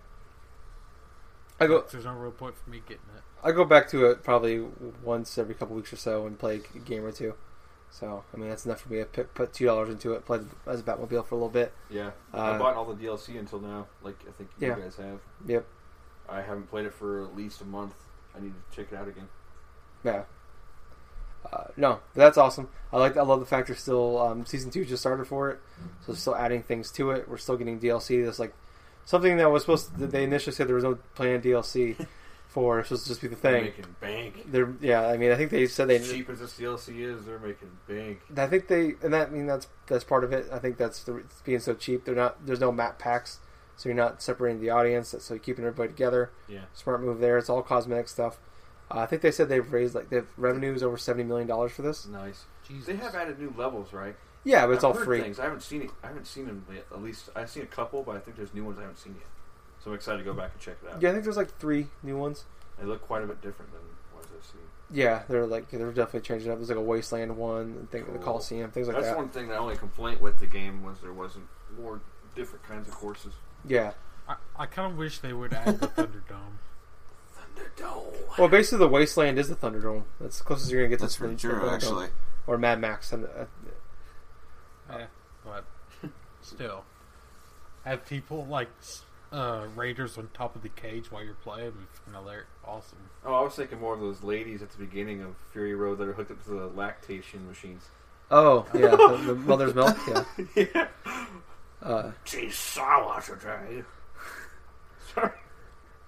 I go. There's no real point for me getting it. I go back to it probably once every couple weeks or so and play a game or two. So I mean that's enough for me to put, two dollars into it, play as a Batmobile for a little bit. Yeah, Uh, I bought all the DLC until now. Like I think you Yeah. guys have. Yep. I haven't played it for at least a month. I need to check it out again. Yeah. Uh, no, that's awesome. I like. I love the fact they're still um, season two just started for it, so still adding things to it. We're still getting DLC. That's like something that was supposed. to... They initially said there was no planned DLC <laughs> for. It's supposed to just be the thing. They're thing. making bank. They're yeah. I mean, I think they said they. As cheap as this DLC is, they're making bank. I think they and that I mean that's that's part of it. I think that's the, it's being so cheap. They're not. There's no map packs, so you're not separating the audience. So you're keeping everybody together. Yeah. Smart move there. It's all cosmetic stuff. Uh, I think they said they've raised like they've revenues over seventy million dollars for this. Nice. Jesus. They have added new levels, right? Yeah, but it's I've all heard free. Things. I haven't seen it. I haven't seen them yet. At least I've seen a couple, but I think there's new ones I haven't seen yet. So I'm excited to go back and check it out. Yeah, I think there's like three new ones. They look quite a bit different than ones I've seen. Yeah, they're like they're definitely changing up. There's like a wasteland one, and thing, the Cool. Coliseum, things like That's that. That's one thing. The only complaint with the game was there wasn't more different kinds of courses. Yeah. I, I kind of wish they would add the Thunderdome. <laughs> Thunderdome. Well, basically, the wasteland is the Thunderdome. That's the closest you're gonna get That's to pretty the true, Thunderdome. actually. Or Mad Max. And, uh, Yeah, but <laughs> still, have people like s- uh, raiders on top of the cage while you're playing. would be fucking hilarious. Awesome. Oh, I was thinking more of those ladies at the beginning of Fury Road that are hooked up to the lactation machines. oh, yeah, the, the mother's milk. Yeah. <laughs> yeah. Uh, She's sour today. <laughs> Sorry.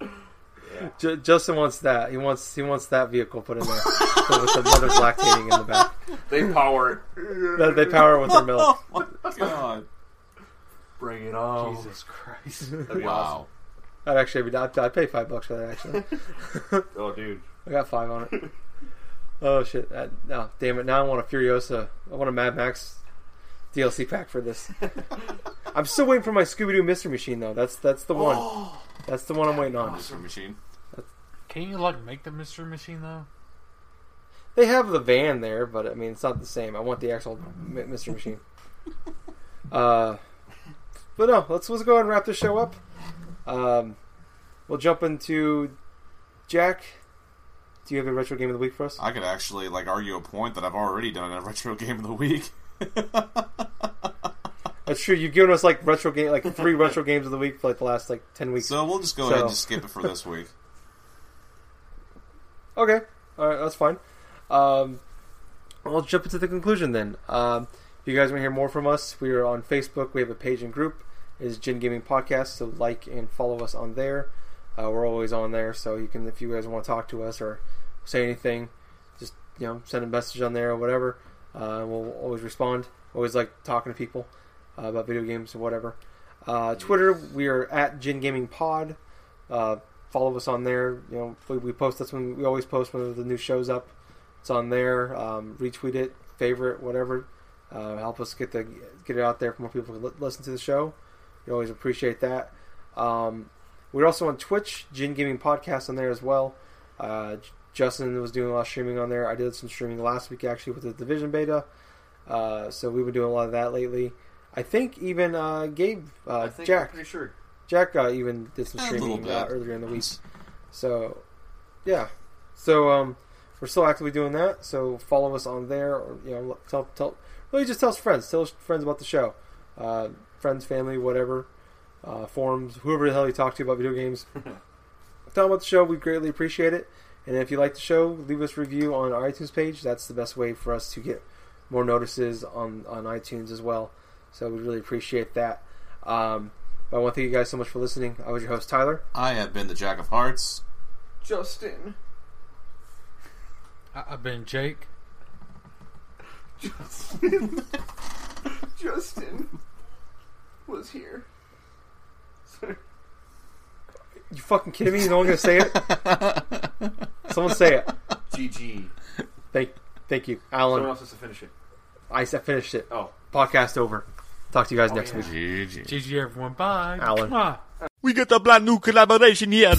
Yeah. J- Justin wants that. He wants he wants that vehicle put in there with the mother's lactating in the back. They power it. They- They power it with their milk. Oh <laughs> my god! Bring it on. Jesus Christ. <laughs> That'd be awesome. Wow. I'd actually be. I'd, I'd pay five bucks for that. Actually, <laughs> Oh, dude. I got five on it. Oh shit! Uh, no, damn it! Now I want a Furiosa. I want a Mad Max DLC pack for this. <laughs> I'm still waiting for my Scooby Doo Mystery Machine though. That's that's the one. Oh. That's the one I'm waiting on. Mystery machine. Can you like make the mystery machine though? They have the van there, but I mean it's not the same. I want the actual M- Mystery Machine. Uh, but no, let's let's go ahead and wrap this show up. Um, we'll jump into Jack. Do you have a retro game of the week for us? I could actually like argue a point that I've already done a retro game of the week. <laughs> That's true. You've given us like retro game, like three <laughs> retro games of the week for like the last like ten weeks. So we'll just go ahead and just skip it for this week. <laughs> Okay, all right, that's fine. Um, I'll jump into the conclusion then. Um, if you guys want to hear more from us, we are on Facebook. We have a page and group. Is Gin Gaming Podcast. So like and follow us on there. Uh, we're always on there, so you can if you guys want to talk to us or say anything, just you know send a message on there or whatever. Uh, we'll always respond. Always like talking to people uh, about video games or whatever. Uh, Twitter, we are at Gin Gaming Pod. Uh, follow us on there. You know, we, we post. That's when we always post when the new show's up. It's on there. Um, retweet it, favorite, whatever. Uh, help us get the get it out there for more people to li- listen to the show. We always appreciate that. Um, we're also on Twitch, Gin Gaming Podcast on there as well. Uh, Justin was doing a lot of streaming on there. I did some streaming last week actually with the Division beta. Uh, so we've been doing a lot of that lately. I think even uh, Gabe, uh, I think Jack, I'm pretty sure. Jack uh, even did some streaming uh, earlier in the week. So, yeah. So um, we're still actively doing that. So follow us on there, or you know, tell tell really just tell us friends, tell us friends about the show, uh, friends, family, whatever, uh, forums, whoever the hell you talk to about video games. <laughs> tell them about the show. We greatly appreciate it. And if you like the show, leave us a review on our iTunes page. That's the best way for us to get more notices on on iTunes as well. So we really appreciate that. Um, but I want to thank you guys so much for listening. I was your host Tyler. I have been the Jack of Hearts. Justin. I, I've been Jake. Justin. <laughs> Justin was here. Sorry. You fucking kidding me? No one gonna say it. <laughs> Someone say it. GG. Thank, thank you, Alan. Someone Alan. else has to finish it. I s- I finished it. Oh. Podcast over. Talk to you guys Oh, next yeah. week. GG. GG everyone. Bye. Alan. Mwah. We got a brand new collaboration here.